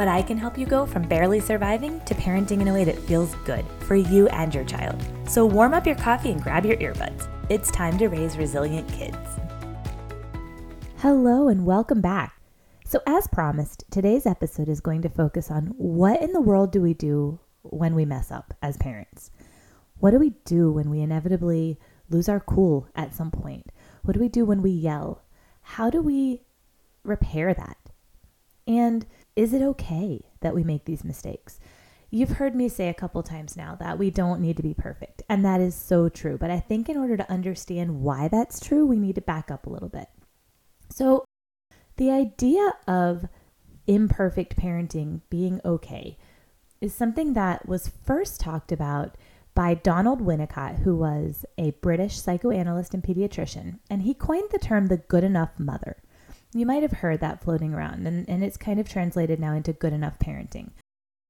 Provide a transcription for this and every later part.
but I can help you go from barely surviving to parenting in a way that feels good for you and your child. So warm up your coffee and grab your earbuds. It's time to raise resilient kids. Hello and welcome back. So, as promised, today's episode is going to focus on what in the world do we do when we mess up as parents? What do we do when we inevitably lose our cool at some point? What do we do when we yell? How do we repair that? And is it okay that we make these mistakes? You've heard me say a couple times now that we don't need to be perfect, and that is so true. But I think in order to understand why that's true, we need to back up a little bit. So, the idea of imperfect parenting being okay is something that was first talked about by Donald Winnicott, who was a British psychoanalyst and pediatrician, and he coined the term the good enough mother. You might have heard that floating around, and, and it's kind of translated now into good enough parenting.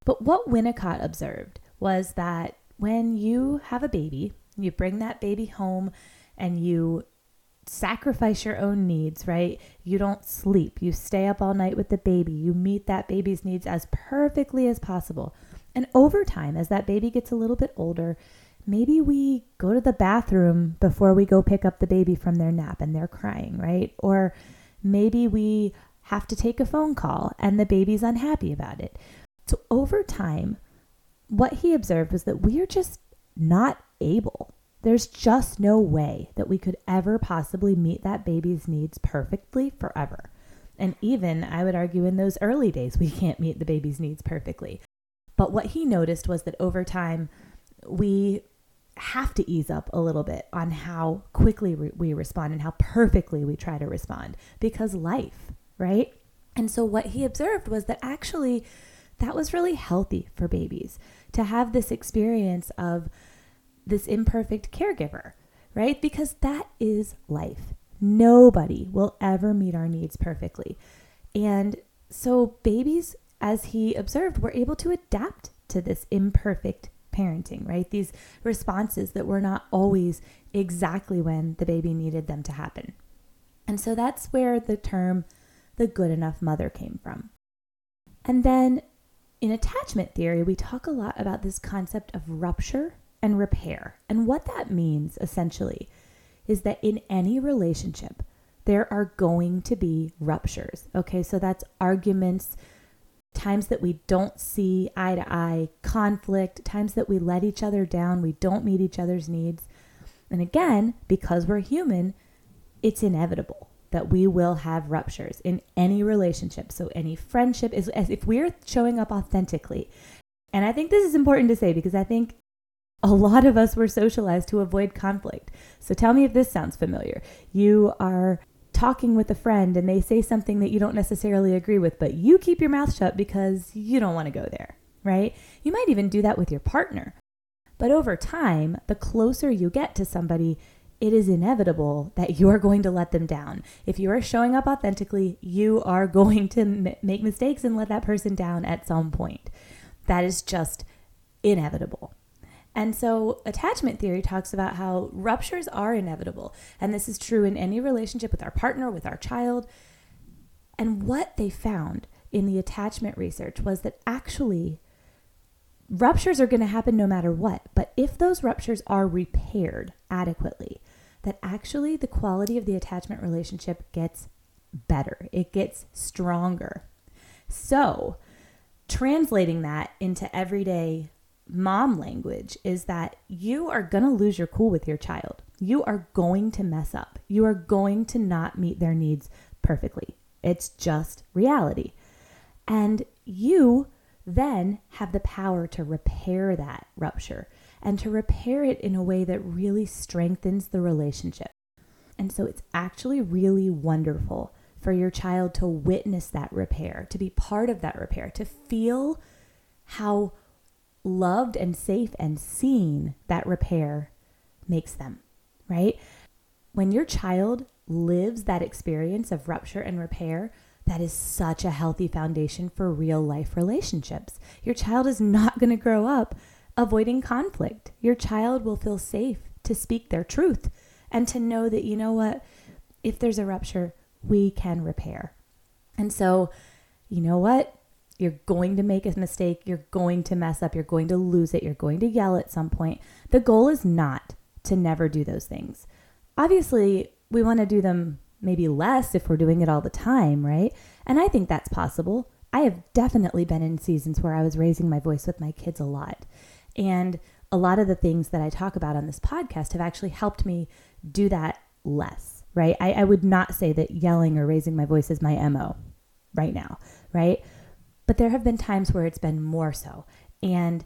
But what Winnicott observed was that when you have a baby, you bring that baby home and you sacrifice your own needs, right? You don't sleep. You stay up all night with the baby. You meet that baby's needs as perfectly as possible. And over time, as that baby gets a little bit older, maybe we go to the bathroom before we go pick up the baby from their nap and they're crying, right? Or Maybe we have to take a phone call and the baby's unhappy about it. So over time, what he observed was that we are just not able. There's just no way that we could ever possibly meet that baby's needs perfectly forever. And even, I would argue, in those early days, we can't meet the baby's needs perfectly. But what he noticed was that over time, we have to ease up a little bit on how quickly we respond and how perfectly we try to respond because life, right? And so what he observed was that actually that was really healthy for babies to have this experience of this imperfect caregiver, right? Because that is life. Nobody will ever meet our needs perfectly. And so babies, as he observed, were able to adapt to this imperfect parenting, right? These responses that were not always exactly when the baby needed them to happen. And so that's where the term the good enough mother came from. And then in attachment theory, we talk a lot about this concept of rupture and repair. And what that means essentially is that in any relationship, there are going to be ruptures. Okay, so that's arguments, times that we don't see eye to eye, conflict, times that we let each other down, we don't meet each other's needs. And again, because we're human, it's inevitable that we will have ruptures in any relationship. So any friendship is as if we're showing up authentically. And I think this is important to say because I think a lot of us were socialized to avoid conflict. So tell me if this sounds familiar. You are talking with a friend and they say something that you don't necessarily agree with, but you keep your mouth shut because you don't want to go there, right? You might even do that with your partner. But over time, the closer you get to somebody, it is inevitable that you are going to let them down. If you are showing up authentically, you are going to m- make mistakes and let that person down at some point. That is just inevitable. And so, attachment theory talks about how ruptures are inevitable. And this is true in any relationship with our partner, with our child. And what they found in the attachment research was that actually ruptures are going to happen no matter what. But if those ruptures are repaired adequately, that actually the quality of the attachment relationship gets better, it gets stronger. So, translating that into everyday mom language is that you are going to lose your cool with your child. You are going to mess up. You are going to not meet their needs perfectly. It's just reality. And you then have the power to repair that rupture and to repair it in a way that really strengthens the relationship. And so it's actually really wonderful for your child to witness that repair, to be part of that repair, to feel how loved and safe and seen that repair makes them, right? When your child lives that experience of rupture and repair, that is such a healthy foundation for real life relationships. Your child is not going to grow up avoiding conflict. Your child will feel safe to speak their truth and to know that, you know what, if there's a rupture, we can repair. And so, you know what? You're going to make a mistake. You're going to mess up. You're going to lose it. You're going to yell at some point. The goal is not to never do those things. Obviously, we want to do them maybe less if we're doing it all the time, right? And I think that's possible. I have definitely been in seasons where I was raising my voice with my kids a lot. And a lot of the things that I talk about on this podcast have actually helped me do that less, right? I, I would not say that yelling or raising my voice is my MO right now, right? But there have been times where it's been more so. And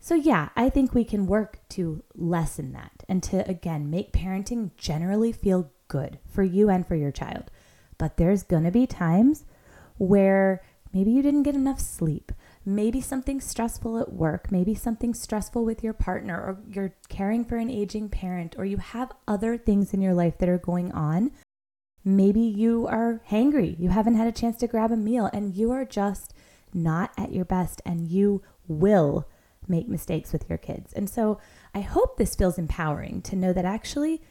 so, yeah, I think we can work to lessen that and to, again, make parenting generally feel good for you and for your child. But there's going to be times where maybe you didn't get enough sleep. Maybe something stressful at work, maybe something stressful with your partner, or you're caring for an aging parent, or you have other things in your life that are going on. Maybe you are hangry, you haven't had a chance to grab a meal, and you are just not at your best, and you will make mistakes with your kids. And so I hope this feels empowering to know that actually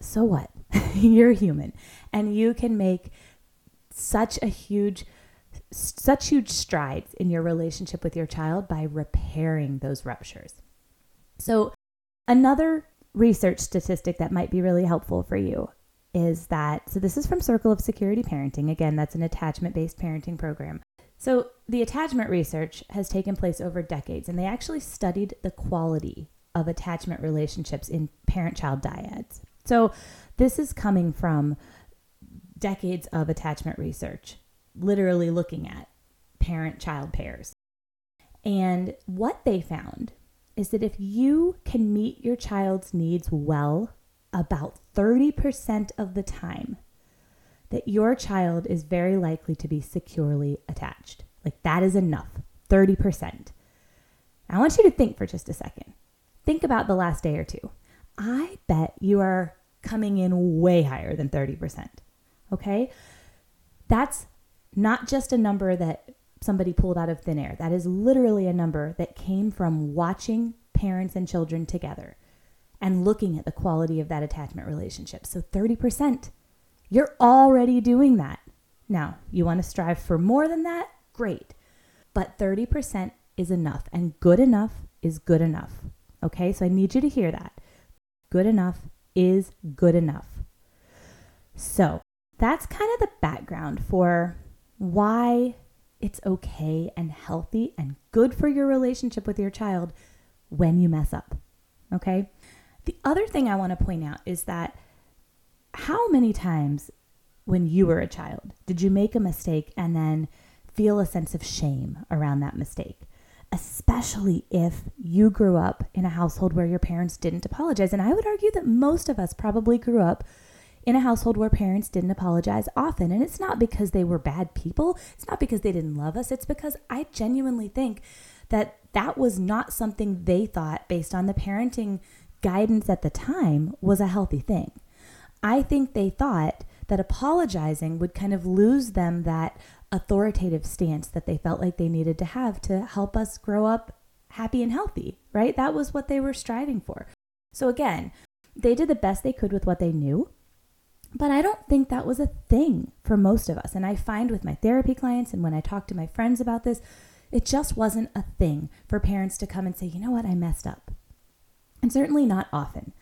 so what? You're human and you can make such a huge such huge strides in your relationship with your child by repairing those ruptures. So, another research statistic that might be really helpful for you is that so this is from Circle of Security Parenting. Again, that's an attachment-based parenting program. So, the attachment research has taken place over decades and they actually studied the quality of attachment relationships in parent-child dyads. So, this is coming from decades of attachment research, literally looking at parent child pairs. And what they found is that if you can meet your child's needs well about 30% of the time, that your child is very likely to be securely attached. Like that is enough, 30%. I want you to think for just a second. Think about the last day or two. I bet you are coming in way higher than 30%. Okay? That's not just a number that somebody pulled out of thin air. That is literally a number that came from watching parents and children together and looking at the quality of that attachment relationship. So 30%, you're already doing that. Now, you want to strive for more than that? Great. But 30% is enough, and good enough is good enough. Okay, so I need you to hear that. Good enough is good enough. So that's kind of the background for why it's okay and healthy and good for your relationship with your child when you mess up. Okay. The other thing I want to point out is that how many times when you were a child did you make a mistake and then feel a sense of shame around that mistake? especially if you grew up in a household where your parents didn't apologize. And I would argue that most of us probably grew up in a household where parents didn't apologize often. And it's not because they were bad people, it's not because they didn't love us, it's because I genuinely think that that was not something they thought based on the parenting guidance at the time was a healthy thing. I think they thought that apologizing would kind of lose them that authoritative stance that they felt like they needed to have to help us grow up happy and healthy, right? That was what they were striving for. So again, they did the best they could with what they knew. But I don't think that was a thing for most of us. And I find with my therapy clients and when I talk to my friends about this, it just wasn't a thing for parents to come and say, you know what, I messed up. And certainly not often.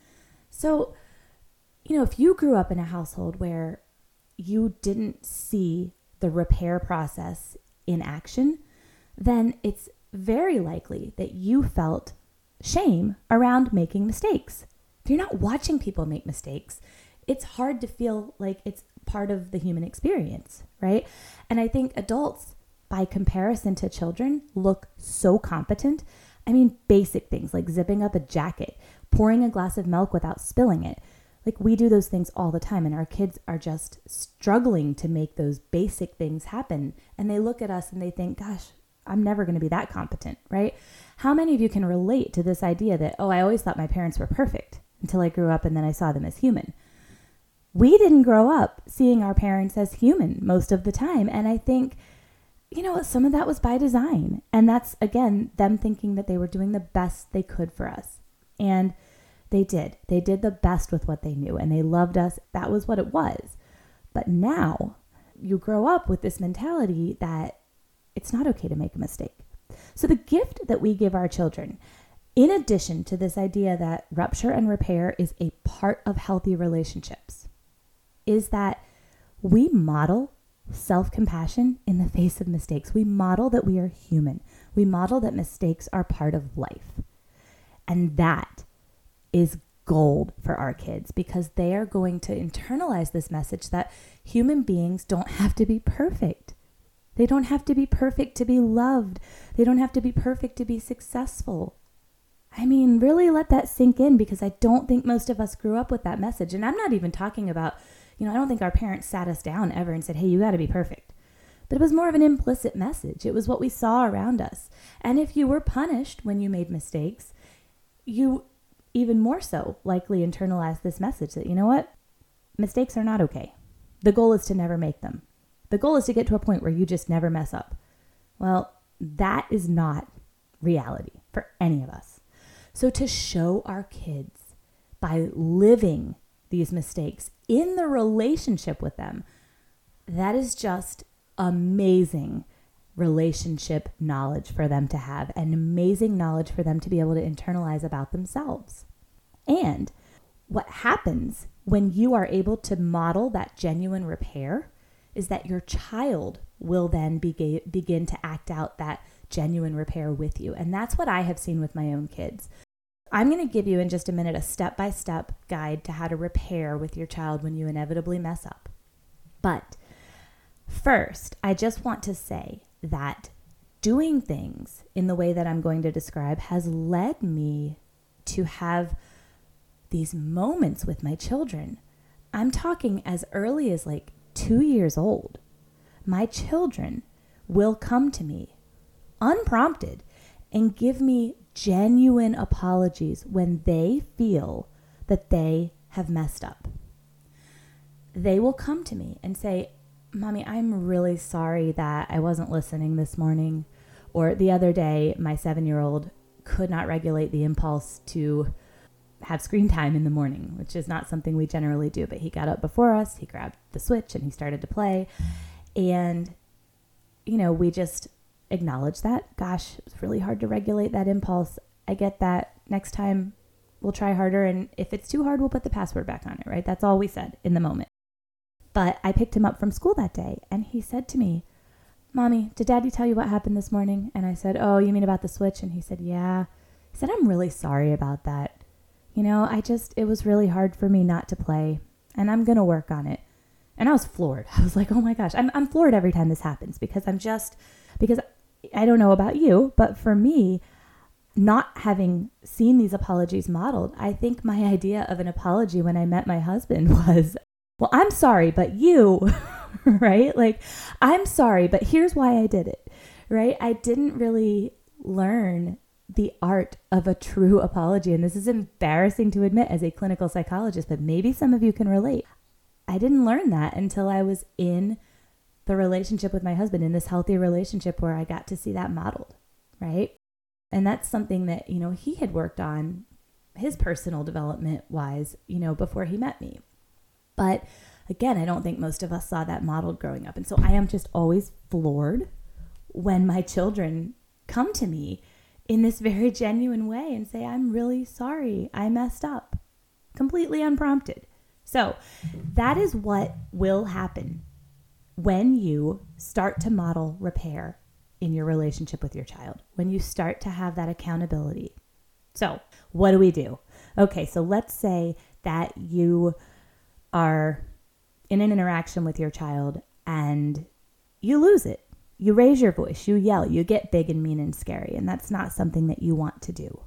So, you know, if you grew up in a household where you didn't see the repair process in action, then it's very likely that you felt shame around making mistakes. If you're not watching people make mistakes, it's hard to feel like it's part of the human experience, right? And I think adults, by comparison to children, look so competent. I mean, basic things like zipping up a jacket, pouring a glass of milk without spilling it, like we do those things all the time, and our kids are just struggling to make those basic things happen. And they look at us and they think, gosh, I'm never going to be that competent, right? How many of you can relate to this idea that, oh, I always thought my parents were perfect until I grew up and then I saw them as human? We didn't grow up seeing our parents as human most of the time. And I think, you know, some of that was by design. And that's, again, them thinking that they were doing the best they could for us. And they did. They did the best with what they knew and they loved us. That was what it was. But now you grow up with this mentality that it's not okay to make a mistake. So, the gift that we give our children, in addition to this idea that rupture and repair is a part of healthy relationships, is that we model self compassion in the face of mistakes. We model that we are human, we model that mistakes are part of life. And that is gold for our kids because they are going to internalize this message that human beings don't have to be perfect. They don't have to be perfect to be loved. They don't have to be perfect to be successful. I mean, really let that sink in because I don't think most of us grew up with that message. And I'm not even talking about, you know, I don't think our parents sat us down ever and said, hey, you got to be perfect. But it was more of an implicit message. It was what we saw around us. And if you were punished when you made mistakes, you even more so likely internalize this message that, you know what? Mistakes are not okay. The goal is to never make them. The goal is to get to a point where you just never mess up. Well, that is not reality for any of us. So, to show our kids by living these mistakes in the relationship with them, that is just amazing relationship knowledge for them to have and amazing knowledge for them to be able to internalize about themselves. And what happens when you are able to model that genuine repair is that your child will then be- begin to act out that genuine repair with you. And that's what I have seen with my own kids. I'm going to give you in just a minute a step by step guide to how to repair with your child when you inevitably mess up. But first, I just want to say that doing things in the way that I'm going to describe has led me to have these moments with my children. I'm talking as early as like two years old. My children will come to me unprompted and give me genuine apologies when they feel that they have messed up. They will come to me and say, Mommy, I'm really sorry that I wasn't listening this morning. Or the other day, my seven year old could not regulate the impulse to have screen time in the morning, which is not something we generally do. But he got up before us, he grabbed the Switch, and he started to play. And, you know, we just acknowledged that. Gosh, it was really hard to regulate that impulse. I get that. Next time, we'll try harder. And if it's too hard, we'll put the password back on it, right? That's all we said in the moment. But I picked him up from school that day, and he said to me, Mommy, did Daddy tell you what happened this morning? And I said, Oh, you mean about the Switch? And he said, Yeah. He said, I'm really sorry about that. You know, I just, it was really hard for me not to play, and I'm going to work on it. And I was floored. I was like, oh my gosh, I'm, I'm floored every time this happens because I'm just, because I don't know about you, but for me, not having seen these apologies modeled, I think my idea of an apology when I met my husband was, well, I'm sorry, but you, right? Like, I'm sorry, but here's why I did it, right? I didn't really learn the art of a true apology. And this is embarrassing to admit as a clinical psychologist, but maybe some of you can relate. I didn't learn that until I was in the relationship with my husband, in this healthy relationship where I got to see that modeled, right? And that's something that, you know, he had worked on his personal development wise, you know, before he met me. But again, I don't think most of us saw that modeled growing up. And so I am just always floored when my children come to me in this very genuine way and say, I'm really sorry. I messed up completely unprompted. So that is what will happen when you start to model repair in your relationship with your child, when you start to have that accountability. So, what do we do? Okay, so let's say that you are in an interaction with your child and you lose it you raise your voice, you yell, you get big and mean and scary, and that's not something that you want to do.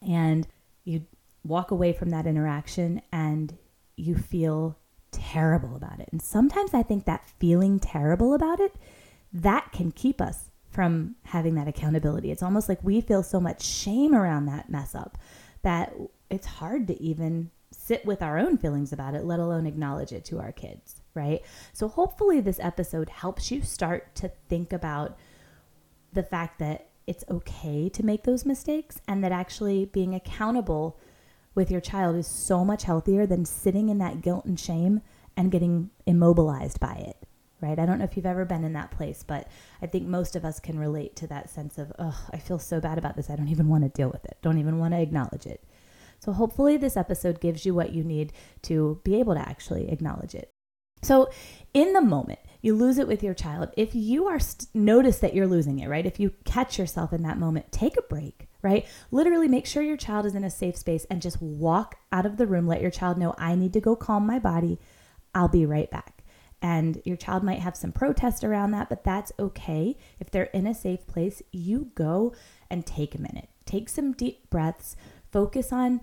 And you walk away from that interaction and you feel terrible about it. And sometimes I think that feeling terrible about it, that can keep us from having that accountability. It's almost like we feel so much shame around that mess up that it's hard to even sit with our own feelings about it, let alone acknowledge it to our kids, right? So hopefully this episode helps you start to think about the fact that it's okay to make those mistakes and that actually being accountable with your child is so much healthier than sitting in that guilt and shame and getting immobilized by it right? I don't know if you've ever been in that place, but I think most of us can relate to that sense of, oh, I feel so bad about this. I don't even want to deal with it. Don't even want to acknowledge it. So hopefully this episode gives you what you need to be able to actually acknowledge it. So in the moment, you lose it with your child. If you are st- notice that you're losing it, right? If you catch yourself in that moment, take a break, right? Literally make sure your child is in a safe space and just walk out of the room. Let your child know I need to go calm my body. I'll be right back and your child might have some protest around that, but that's okay. If they're in a safe place, you go and take a minute. Take some deep breaths. Focus on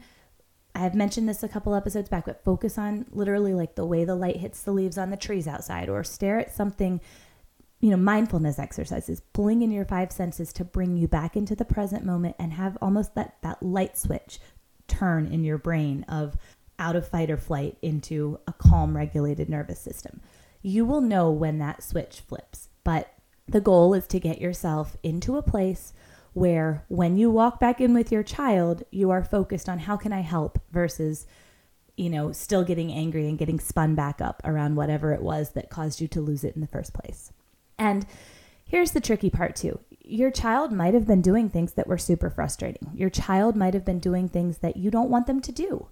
I've mentioned this a couple episodes back, but focus on literally like the way the light hits the leaves on the trees outside or stare at something, you know, mindfulness exercises, pulling in your five senses to bring you back into the present moment and have almost that that light switch turn in your brain of out of fight or flight into a calm regulated nervous system you will know when that switch flips. But the goal is to get yourself into a place where when you walk back in with your child, you are focused on how can I help versus, you know, still getting angry and getting spun back up around whatever it was that caused you to lose it in the first place. And here's the tricky part too. Your child might have been doing things that were super frustrating. Your child might have been doing things that you don't want them to do.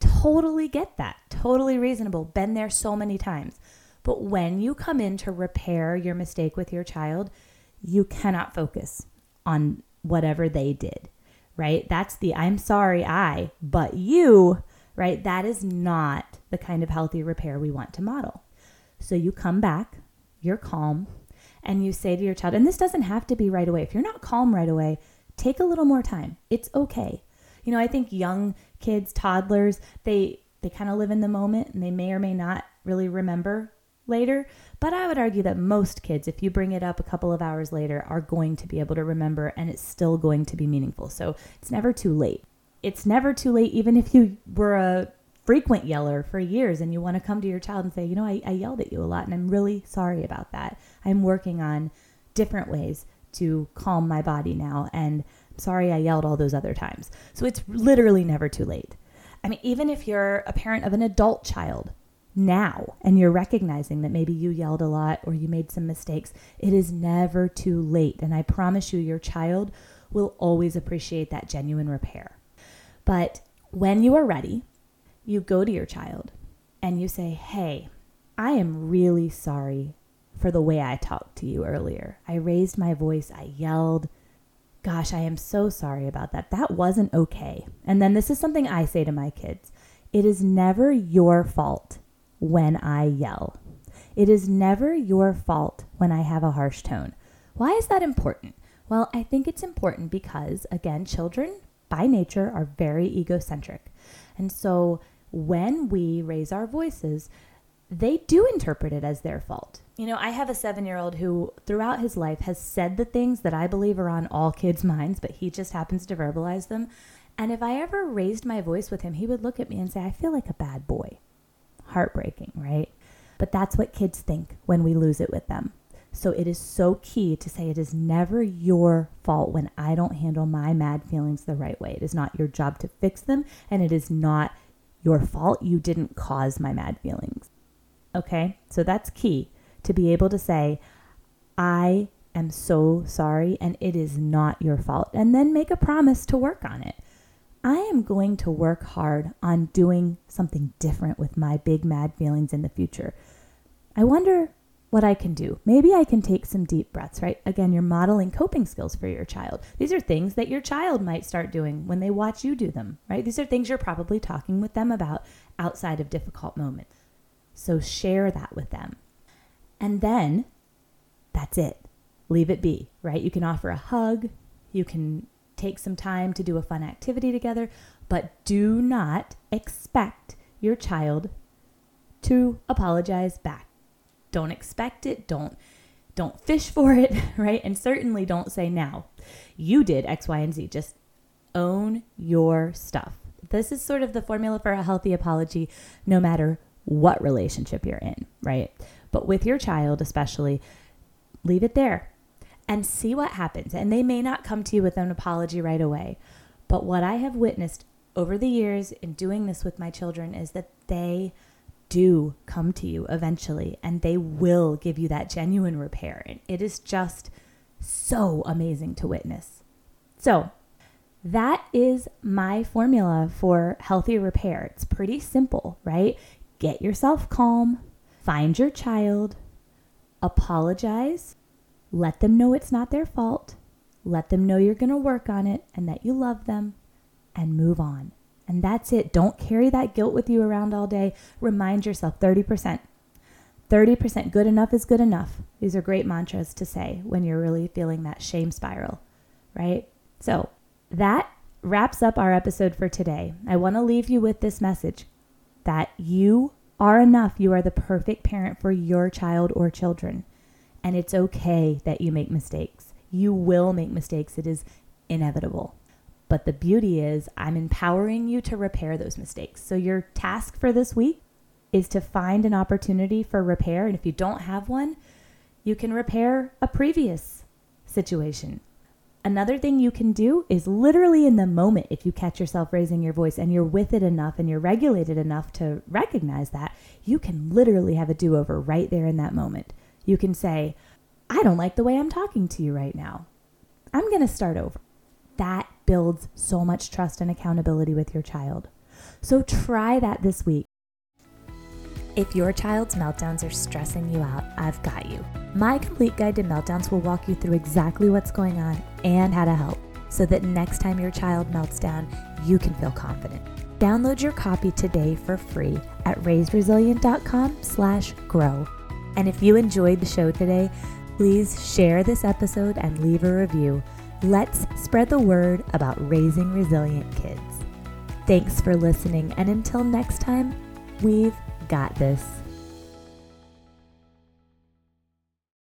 Totally get that. Totally reasonable. Been there so many times. But when you come in to repair your mistake with your child, you cannot focus on whatever they did, right? That's the I'm sorry, I, but you, right? That is not the kind of healthy repair we want to model. So you come back, you're calm, and you say to your child, and this doesn't have to be right away. If you're not calm right away, take a little more time. It's okay. You know, I think young kids, toddlers, they they kind of live in the moment and they may or may not really remember later. But I would argue that most kids, if you bring it up a couple of hours later, are going to be able to remember and it's still going to be meaningful. So it's never too late. It's never too late, even if you were a frequent yeller for years and you want to come to your child and say, you know, I, I yelled at you a lot and I'm really sorry about that. I'm working on different ways to calm my body now. And I'm sorry I yelled all those other times. So it's literally never too late. I mean, even if you're a parent of an adult child, now and you're recognizing that maybe you yelled a lot or you made some mistakes, it is never too late. And I promise you, your child will always appreciate that genuine repair. But when you are ready, you go to your child and you say, Hey, I am really sorry for the way I talked to you earlier. I raised my voice, I yelled. Gosh, I am so sorry about that. That wasn't okay. And then this is something I say to my kids it is never your fault when I yell. It is never your fault when I have a harsh tone. Why is that important? Well, I think it's important because, again, children by nature are very egocentric. And so when we raise our voices, they do interpret it as their fault. You know, I have a seven year old who, throughout his life, has said the things that I believe are on all kids' minds, but he just happens to verbalize them. And if I ever raised my voice with him, he would look at me and say, I feel like a bad boy heartbreaking, right? But that's what kids think when we lose it with them. So it is so key to say it is never your fault when I don't handle my mad feelings the right way. It is not your job to fix them, and it is not your fault. You didn't cause my mad feelings. Okay? So that's key to be able to say, I am so sorry, and it is not your fault. And then make a promise to work on it. I am going to work hard on doing something different with my big mad feelings in the future. I wonder what I can do. Maybe I can take some deep breaths, right? Again, you're modeling coping skills for your child. These are things that your child might start doing when they watch you do them, right? These are things you're probably talking with them about outside of difficult moments. So share that with them. And then that's it. Leave it be, right? You can offer a hug. You can take some time to do a fun activity together, but do not expect your child to apologize back. Don't expect it. Don't Don't fish for it, right? And certainly don't say now, you did X, Y, and Z. Just own your stuff. This is sort of the formula for a healthy apology, no matter what relationship you're in, right? But with your child, especially, leave it there and see what happens. And they may not come to you with an apology right away. But what I have witnessed over the years in doing this with my children is that they do come to you eventually and they will give you that genuine repair. And it is just so amazing to witness. So, that is my formula for healthy repair. It's pretty simple, right? Get yourself calm, find your child, apologize, let them know it's not their fault, let them know you're going to work on it and that you love them, and move on. And that's it. Don't carry that guilt with you around all day. Remind yourself 30%. 30% good enough is good enough. These are great mantras to say when you're really feeling that shame spiral, right? So that wraps up our episode for today. I want to leave you with this message that you are enough. You are the perfect parent for your child or children. And it's okay that you make mistakes. You will make mistakes, it is inevitable. But the beauty is, I'm empowering you to repair those mistakes. So, your task for this week is to find an opportunity for repair. And if you don't have one, you can repair a previous situation. Another thing you can do is literally in the moment, if you catch yourself raising your voice and you're with it enough and you're regulated enough to recognize that, you can literally have a do over right there in that moment. You can say, I don't like the way I'm talking to you right now. I'm going to start over. That builds so much trust and accountability with your child. So try that this week. If your child's meltdowns are stressing you out, I've got you. My complete guide to meltdowns will walk you through exactly what's going on and how to help so that next time your child melts down, you can feel confident. Download your copy today for free at raisedresilient.com slash grow. And if you enjoyed the show today, please share this episode and leave a review. Let's spread the word about raising resilient kids. Thanks for listening, and until next time, we've got this.